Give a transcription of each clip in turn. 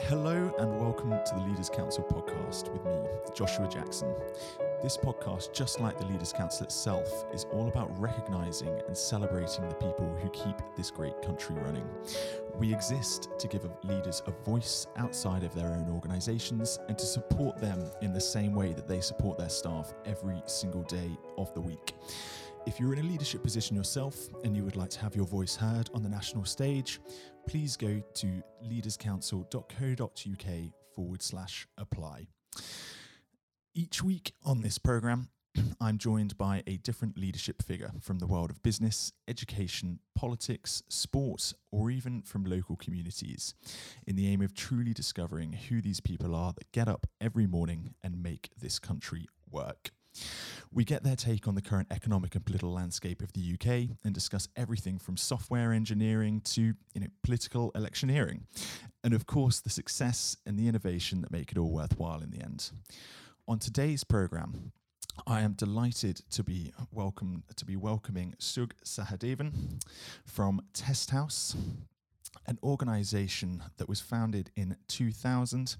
Hello and welcome to the Leaders Council podcast with me, Joshua Jackson. This podcast, just like the Leaders Council itself, is all about recognizing and celebrating the people who keep this great country running. We exist to give leaders a voice outside of their own organizations and to support them in the same way that they support their staff every single day of the week. If you're in a leadership position yourself and you would like to have your voice heard on the national stage, please go to leaderscouncil.co.uk forward slash apply. Each week on this programme, I'm joined by a different leadership figure from the world of business, education, politics, sports, or even from local communities, in the aim of truly discovering who these people are that get up every morning and make this country work. We get their take on the current economic and political landscape of the UK and discuss everything from software engineering to you know, political electioneering. And of course, the success and the innovation that make it all worthwhile in the end. On today's programme, I am delighted to be welcome to be welcoming Sug Sahadevan from Testhouse, an organisation that was founded in 2000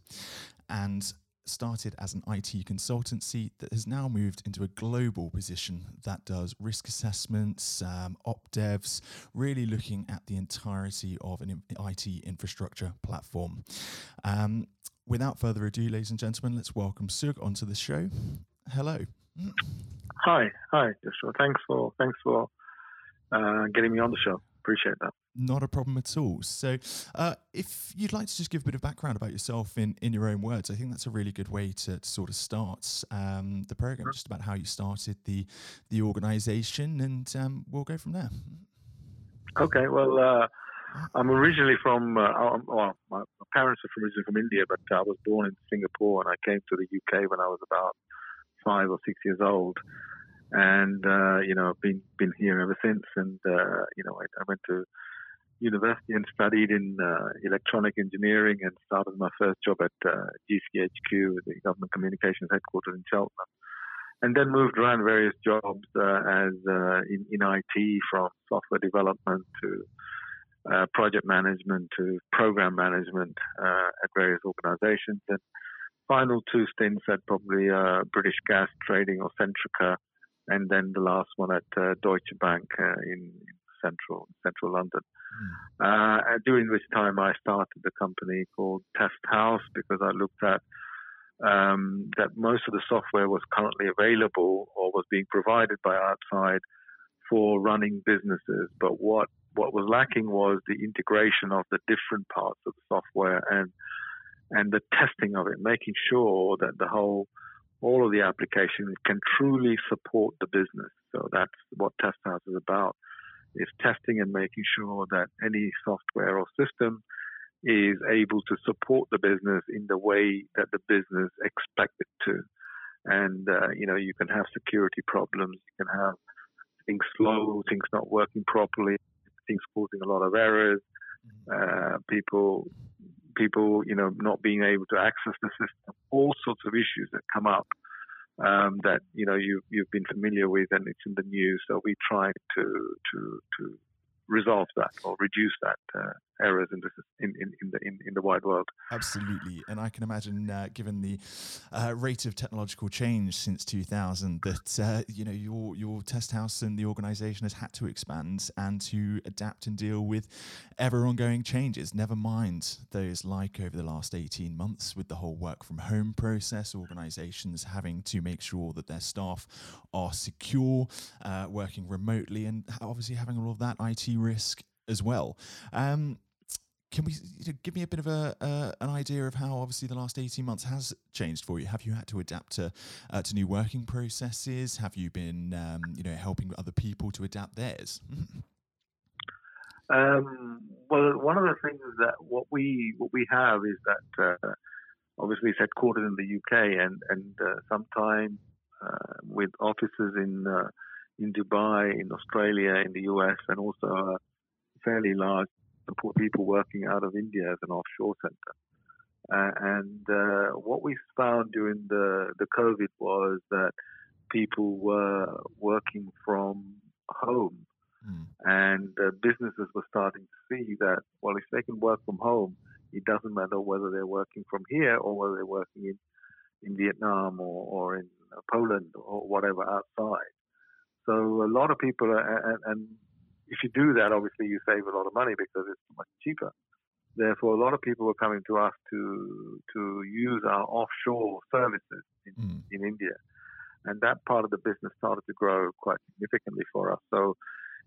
and started as an IT consultancy that has now moved into a global position that does risk assessments, um, op devs, really looking at the entirety of an IT infrastructure platform. Um, without further ado, ladies and gentlemen, let's welcome Sug onto the show. Hello. Hi, hi, Joshua. Thanks for thanks for uh, getting me on the show. Appreciate that. Not a problem at all. So, uh, if you'd like to just give a bit of background about yourself in, in your own words, I think that's a really good way to, to sort of start um, the program, just about how you started the the organisation, and um, we'll go from there. Okay. Well, uh, I'm originally from. Uh, well, my, parents are originally from India, but I was born in Singapore, and I came to the UK when I was about five or six years old and uh, you know, been been here ever since. And uh, you know, I, I, went to university and studied in uh, electronic engineering and started my first job at uh, GCHQ, the Government Communications Headquarters in Cheltenham. And then moved around various jobs uh, as uh, in, in, IT, from software development to uh, project management to program management uh, at various organisations. And final two stints at probably British Gas Trading or Centrica, and then the last one at Deutsche Bank in, in central central London. Mm. Uh, during which time I started the company called Testhouse because I looked at um, that most of the software was currently available or was being provided by outside for running businesses, but what what was lacking was the integration of the different parts of the software and and the testing of it, making sure that the whole all of the applications can truly support the business. So that's what Testhouse is about is testing and making sure that any software or system is able to support the business in the way that the business expects it to. And, uh, you know, you can have security problems, you can have things slow, things not working properly, things causing a lot of errors, uh, people, people, you know, not being able to access the system, all sorts of issues that come up um, that you know you've you've been familiar with and it's in the news. So we try to to to resolve that or reduce that uh, errors in the in, in, in, the in, in the wide world. Absolutely, and I can imagine, uh, given the uh, rate of technological change since 2000, that uh, you know your your Testhouse and the organisation has had to expand and to adapt and deal with ever ongoing changes. Never mind those like over the last 18 months with the whole work from home process, organisations having to make sure that their staff are secure, uh, working remotely, and obviously having all of that IT risk as well. Um, can we give me a bit of a uh, an idea of how obviously the last 18 months has changed for you? Have you had to adapt to uh, to new working processes? Have you been um, you know helping other people to adapt theirs? Um, well one of the things that what we what we have is that uh, obviously it's headquartered in the UK and and uh, sometime uh, with offices in uh, in Dubai in Australia in the US and also a fairly large support people working out of India as an offshore center. Uh, and uh, what we found during the, the COVID was that people were working from home. Mm. And uh, businesses were starting to see that, well, if they can work from home, It doesn't matter whether they're working from here or whether they're working in in Vietnam or, or in Poland or whatever outside. So a lot of people, are, and, and if you do that, obviously you save a lot of money because it's much cheaper. Therefore, a lot of people were coming to us to to use our offshore services in, mm. in India, and that part of the business started to grow quite significantly for us. So,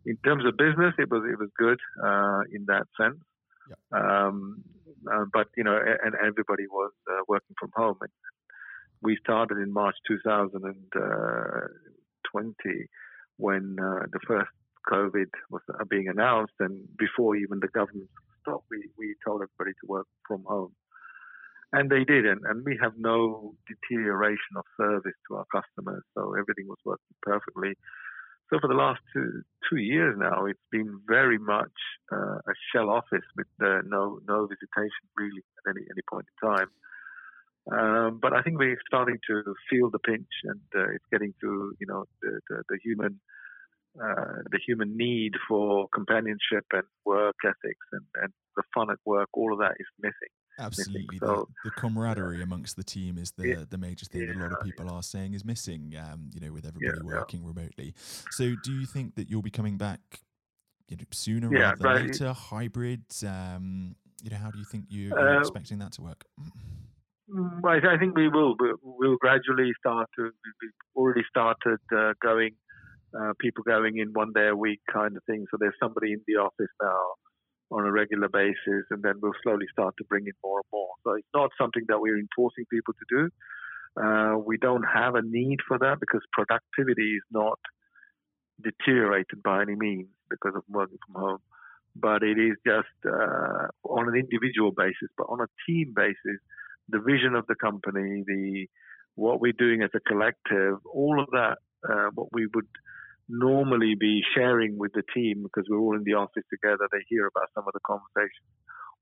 in terms of business, it was it was good uh, in that sense. Um, uh, but you know, and everybody was uh, working from home. And we started in March 2020 when uh, the first COVID was being announced, and before even the government stopped, we, we told everybody to work from home. And they did, and, and we have no deterioration of service to our customers, so everything was working perfectly. So for the last two two years now, it's been very much uh, a shell office with uh, no no visitation really at any any point in time. Um, but I think we're starting to feel the pinch, and uh, it's getting to you know the, the, the human uh, the human need for companionship and work ethics and, and the fun at work. All of that is missing. Absolutely, so, the, the, camaraderie amongst the team is the yeah, the major thing yeah, that a lot of people yeah. are saying is missing. Um, you know, with everybody working remotely. So, do you think that you'll be coming back you know, sooner rather than later? Hybrid. Um, you know, how do you think you, are uh, expecting that to work? Mm, I, think we will. We'll gradually start to. We've already started uh, going. Uh, people going in one day a week, kind of thing. So there's somebody in the office now on a regular basis, and then we'll slowly start to bring in more and more. So it's not something that we're enforcing people to do. Uh, we don't have a need for that because productivity is not deteriorated by any means because of working from home. But it is just uh, on an individual basis, but on a team basis, the vision of the company, the what we're doing as a collective, all of that, uh, what we would normally be sharing with the team because we're all in the office together. They hear about some of the conversations.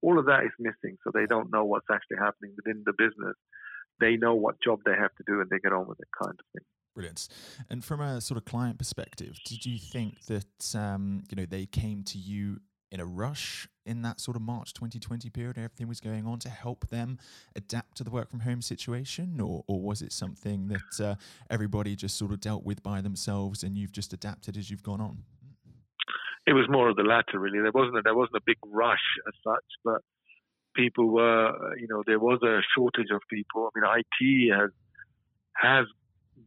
All of that is missing, so they don't know what's actually happening within the business. They know what job they have to do, and they get on with it, kind of thing. Brilliant. And from a sort of client perspective, did you think that um, you know they came to you in a rush in that sort of March 2020 period, everything was going on to help them adapt to the work from home situation, or, or was it something that uh, everybody just sort of dealt with by themselves and you've just adapted as you've gone on? It was more of the latter, really. There wasn't a, there wasn't a big rush as such, but people were, you know, there was a shortage of people. I mean, IT has has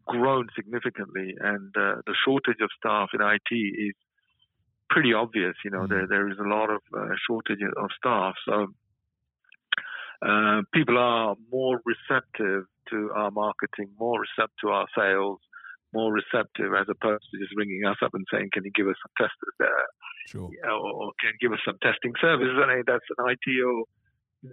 grown significantly, and uh, the shortage of staff in IT is pretty obvious. You know, mm. there there is a lot of uh, shortage of staff, so uh, people are more receptive to our marketing, more receptive to our sales, more receptive as opposed to just ringing us up and saying, "Can you give us some testers there?" Sure. or, or, can you give us some testing services? I mean, that's an ideal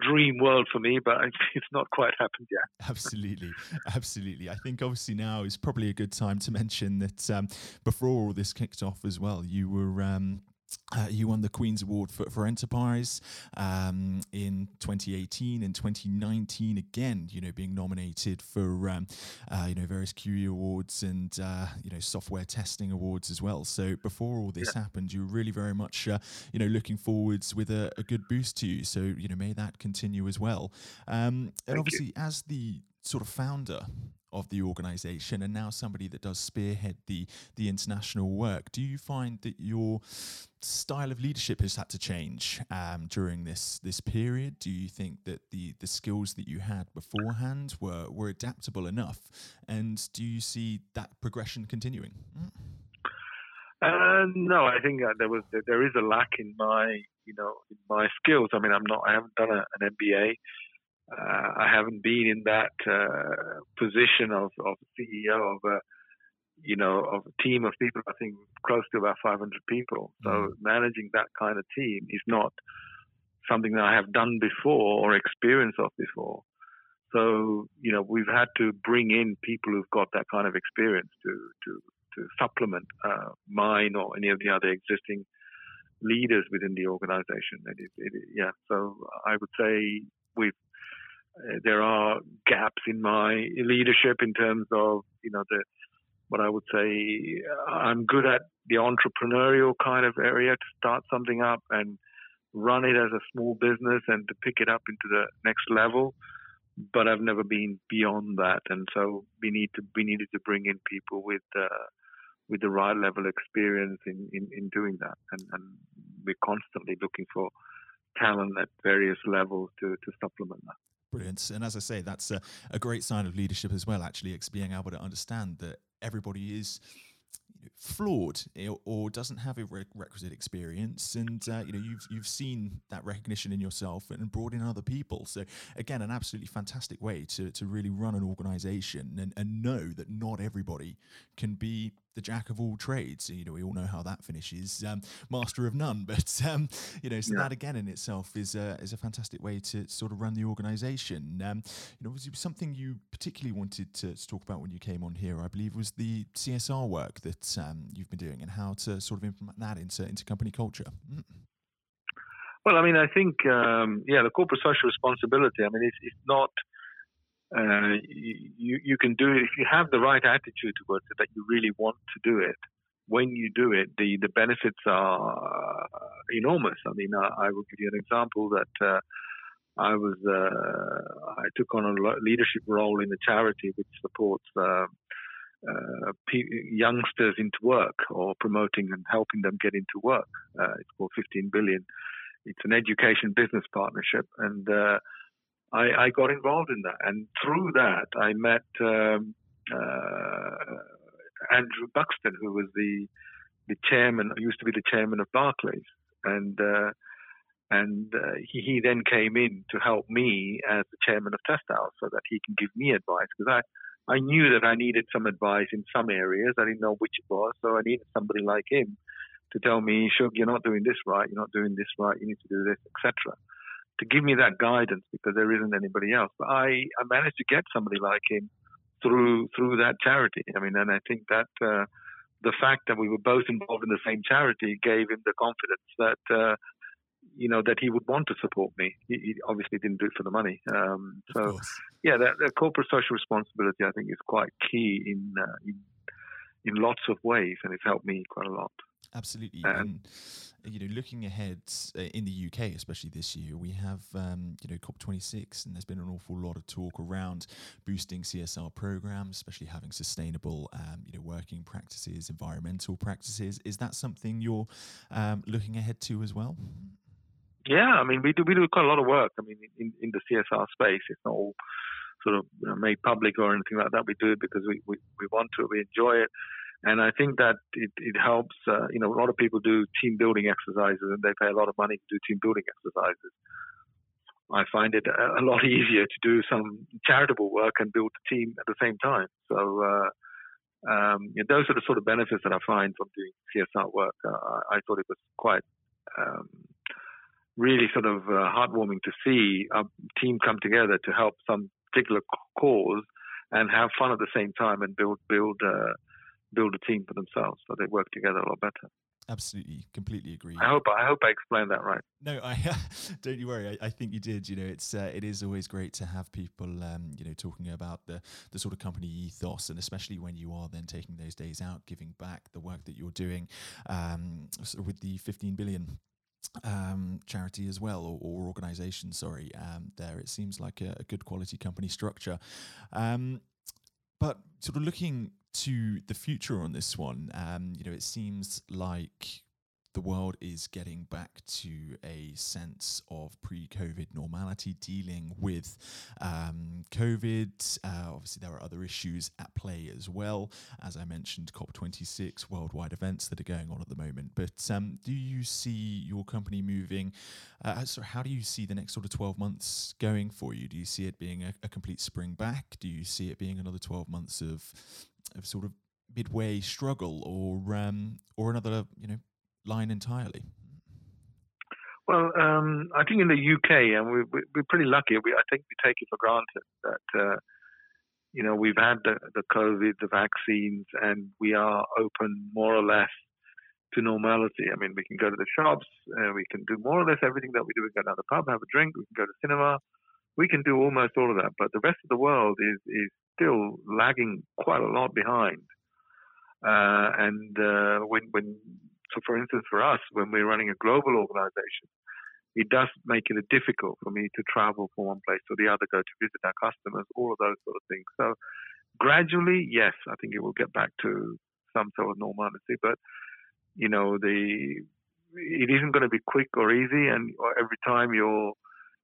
dream world for me, but it's not quite happened yet. absolutely, absolutely. I think obviously now is probably a good time to mention that um, before all this kicked off as well, you were. Um, uh, you won the Queen's Award for, for Enterprise um, in 2018 and 2019 again. You know, being nominated for um, uh, you know various QE awards and uh, you know software testing awards as well. So before all this yeah. happened, you were really very much uh, you know looking forwards with a, a, good boost to you. So you know, may that continue as well. Um, and obviously, you. as the sort of founder of the organization and now somebody that does spearhead the the international work. Do you find that your style of leadership has had to change um, during this this period? Do you think that the the skills that you had beforehand were were adaptable enough? And do you see that progression continuing? Uh, no, I think uh, there was there is a lack in my you know in my skills. I mean, I'm not I haven't done a, an MBA uh, I haven't been in that uh, position of, of CEO of a you know of a team of people. I think close to about 500 people. So mm. managing that kind of team is not something that I have done before or experience of before. So you know we've had to bring in people who've got that kind of experience to to to supplement uh, mine or any of the other existing leaders within the organization. It it is, yeah. So I would say we've uh, there are gaps in my leadership in terms of you know the what I would say I'm good at the entrepreneurial kind of area to start something up and run it as a small business and to pick it up into the next level. But I've never been beyond that, and so we need to we needed to bring in people with uh, with the right level of experience in, in, in doing that, and, and we're constantly looking for talent at various levels to to supplement that. Brilliant. And as I say, that's a, a great sign of leadership as well, actually, it's being able to understand that everybody is flawed or doesn't have a requisite experience and uh, you know you've you've seen that recognition in yourself and brought in other people so again an absolutely fantastic way to to really run an organization and, and know that not everybody can be the jack of all trades. You know, we all know how that finishes, um, master of none. But um, you know, so yeah. that again in itself is a, is a fantastic way to sort of run the organisation. Um, you know, was something you particularly wanted to, to, talk about when you came on here? I believe was the CSR work that um, you've been doing and how to sort of implement that into into company culture. Mm. Well, I mean, I think um, yeah, the corporate social responsibility. I mean, it's, it's not uh, you you can do it if you have the right attitude towards it that you really want to do it. When you do it, the the benefits are enormous. I mean, I, I will give you an example that. Uh, I was uh, I took on a leadership role in a charity which supports uh, uh, youngsters into work or promoting and helping them get into work. It's called 15 billion. It's an education business partnership, and I, I, got involved in that. And through that, I met um, uh, Andrew Buxton, who was the the chairman, used to be the chairman of Barclays, and uh, and uh, he, he, then came in to help me as the chairman of Testhouse, so that he can give me advice because I I knew that I needed some advice in some areas. I didn't know which it was, so I needed somebody like him to tell me, "Shug, you're not doing this right. You're not doing this right. You need to do this, etc." to give me that guidance because there isn't anybody else. But I, I managed to get somebody like him through through that charity. I mean, and I think that uh, the fact that we were both involved in the same charity gave him the confidence that uh, you know that he would want to support me. He, he obviously didn't do it for the money. Um, so yeah, that, that, corporate social responsibility I think is quite key in, uh, in in lots of ways, and it's helped me quite a lot. Absolutely. And, and, you know, looking ahead uh, in the UK, especially this year, we have um, you know COP26, and there's been an awful lot of talk around boosting CSR programs, especially having sustainable um, you know working practices, environmental practices. Is that something you're um, looking ahead to as well? Yeah, I mean, we do we do quite a lot of work. I mean, in, in the CSR space, it's not all sort of you know, made public or anything like that. We do it because we, we, we want to, we enjoy it. And I think that it, it helps. Uh, you know, a lot of people do team building exercises, and they pay a lot of money to do team building exercises. I find it a, lot easier to do some charitable work and build a team at the same time. So uh, um, you know, those are the sort of benefits that I find from doing CSR work. Uh, I thought it was quite um, really sort of uh, heartwarming to see a team come together to help some particular cause and have fun at the same time and build build uh, build a team for themselves so they work together a lot better. Absolutely, completely agree. I hope I hope I explained that right. No, I don't you worry. I, I, think you did. You know, it's uh, it is always great to have people, um, you know, talking about the the sort of company ethos, and especially when you are then taking those days out, giving back the work that you're doing, um, with the 15 billion um, charity as well, or, or organization. Sorry, um, there it seems like a, a good quality company structure. Um, but sort of looking to the future on this one, um, you know, it seems like the world is getting back to a sense of pre-COVID normality, dealing with um, COVID. Uh, obviously, there are other issues at play as well. As I mentioned, COP26, worldwide events that are going on at the moment. But um, do you see your company moving? Uh, so, how do you see the next sort of 12 months going for you? Do you see it being a, a complete spring back? Do you see it being another 12 months of of sort of midway struggle or um, or another you know line entirely? Well, um, I think in the UK, and we, are pretty lucky. We, I think we take it for granted that uh, you know we've had the, the COVID, the vaccines, and we are open more or less to normality. I mean, we can go to the shops, uh, we can do more or less everything that we do. We can go down the pub, have a drink, we can go to cinema, we can do almost all of that. But the rest of the world is is still lagging quite a lot behind. Uh, and uh, when when so, for instance, for us, when we're running a global organization, it does make it difficult for me to travel from one place to the other, go to visit our customers, all of those sort of things. So gradually, yes, I think it will get back to some sort of normality, but you know, the it isn't going to be quick or easy, and every time you're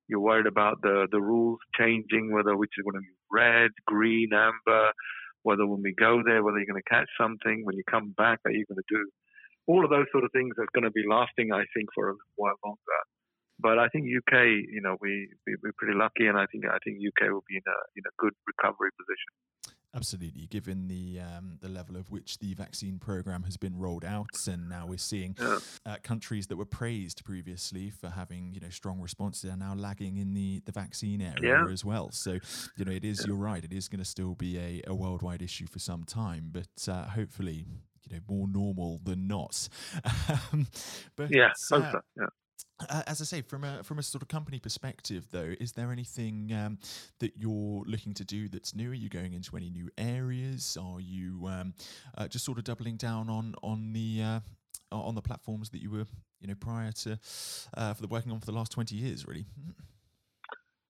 you're worried about the the rules changing, whether which is going to be red, green, amber, whether when we go there, whether you're going to catch something, when you come back, are you going to do all of those sort of things are going to be lasting, I think, for a while longer. But I think UK, you know, we, we are pretty lucky, and I think I think UK will be in a in a good recovery position. Absolutely, given the um, the level of which the vaccine program has been rolled out, and now we're seeing yeah. uh, countries that were praised previously for having you know strong responses are now lagging in the, the vaccine area yeah. as well. So you know it is yeah. you're right, it is going to still be a, a worldwide issue for some time, but uh, hopefully you know more normal than not. Um, but yeah, uh, yeah. Uh, as I say, from a from a sort of company perspective, though, is there anything um, that you're looking to do that's new? Are you going into any new areas? Are you um, uh, just sort of doubling down on on the uh, on the platforms that you were, you know, prior to uh, for the working on for the last twenty years, really?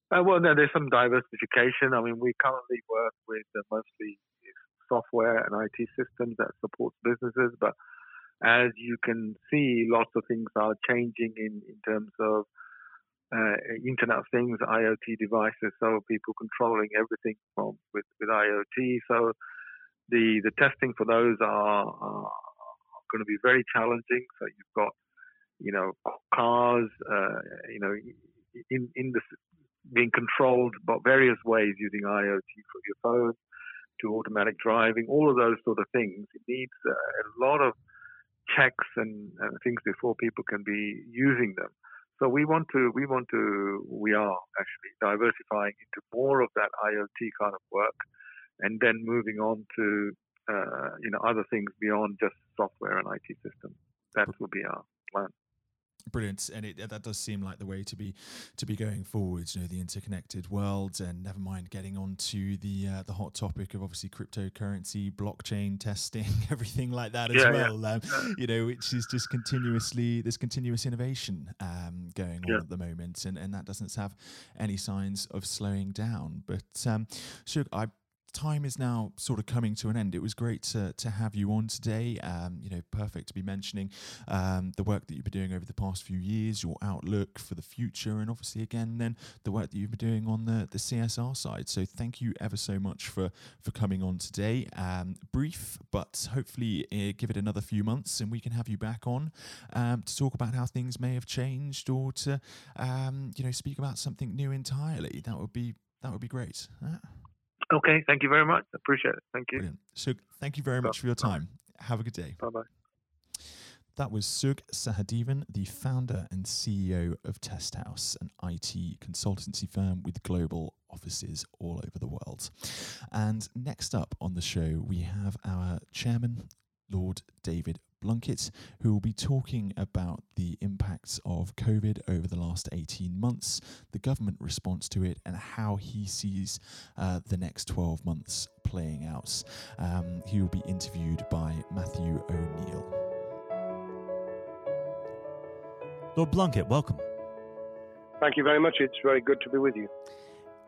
Uh, well, no, there's some diversification. I mean, we currently work with mostly software and IT systems that supports businesses. But as you can see, lots of things are changing in, in terms of uh, Internet of Things, IoT devices, so people controlling everything from with, with IoT. So the the testing for those are, are going to be very challenging. So you've got you know cars, uh, you know, in in the being controlled by various ways using IoT for your phone to automatic driving, all of those sort of things. It needs uh, a lot of checks and, and, things before people can be using them. So we want to, we want to, we are actually diversifying into more of that IoT kind of work, and then moving on to uh, you know other things beyond just software and IT systems. That will be our plan brilliant. And it, that does seem like the way to be to be going forwards you know the interconnected world. And never mind getting on to the uh, the hot topic of obviously cryptocurrency blockchain testing everything like that as yeah, well yeah. Um, you know which is just continuously there's continuous innovation um, going on yeah. at the moment. And and that doesn't have any signs of slowing down. But um, so I time is now sort of coming to an end. It was great to, to have you on today. Um, you know, perfect to be mentioning um, the work that you've been doing over the past few years, your outlook for the future, and obviously again then the work that you've been doing on the, the CSR side. So thank you ever so much for for coming on today. Um, brief, but hopefully uh, give it another few months and we can have you back on um, to talk about how things may have changed or to um, you know speak about something new entirely. That would be that would be great. Uh, Okay, thank you very much. I Appreciate it. Thank you. Brilliant. Thank you very much for your time. Have a good day. Bye bye. That was Sug Sahadevan, the founder and CEO of Testhouse, an IT consultancy firm with global offices all over the world. And next up on the show, we have our chairman, Lord David Blunkett, who will be talking about the impacts of COVID over the last 18 months, the government response to it, and how he sees uh, the next 12 months playing out. Um, he will be interviewed by Matthew O'Neill. Lord Blunkett, welcome. Thank you very much. It's very good to be with you.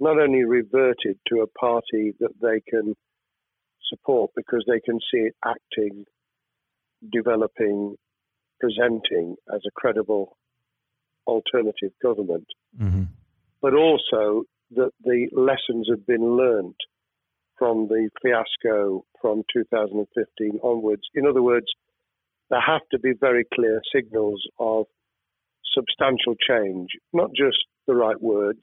not only reverted to a party that they can support because they can see it acting, developing, presenting as a credible alternative government, mm-hmm. but also that the lessons have been learned from the fiasco from 2015 onwards. In other words, there have to be very clear signals of substantial change, not just the right words,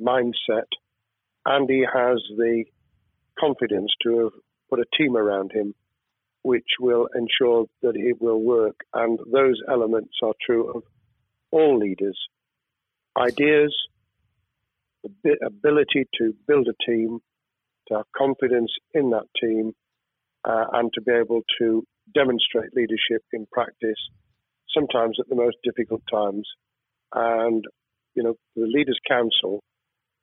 mindset, and he has the confidence to have put a team around him which will ensure that it will work. And those elements are true of all leaders ideas, ability to build a team, to have confidence in that team, uh, and to be able to demonstrate leadership in practice, sometimes at the most difficult times. And, you know, the Leaders' Council,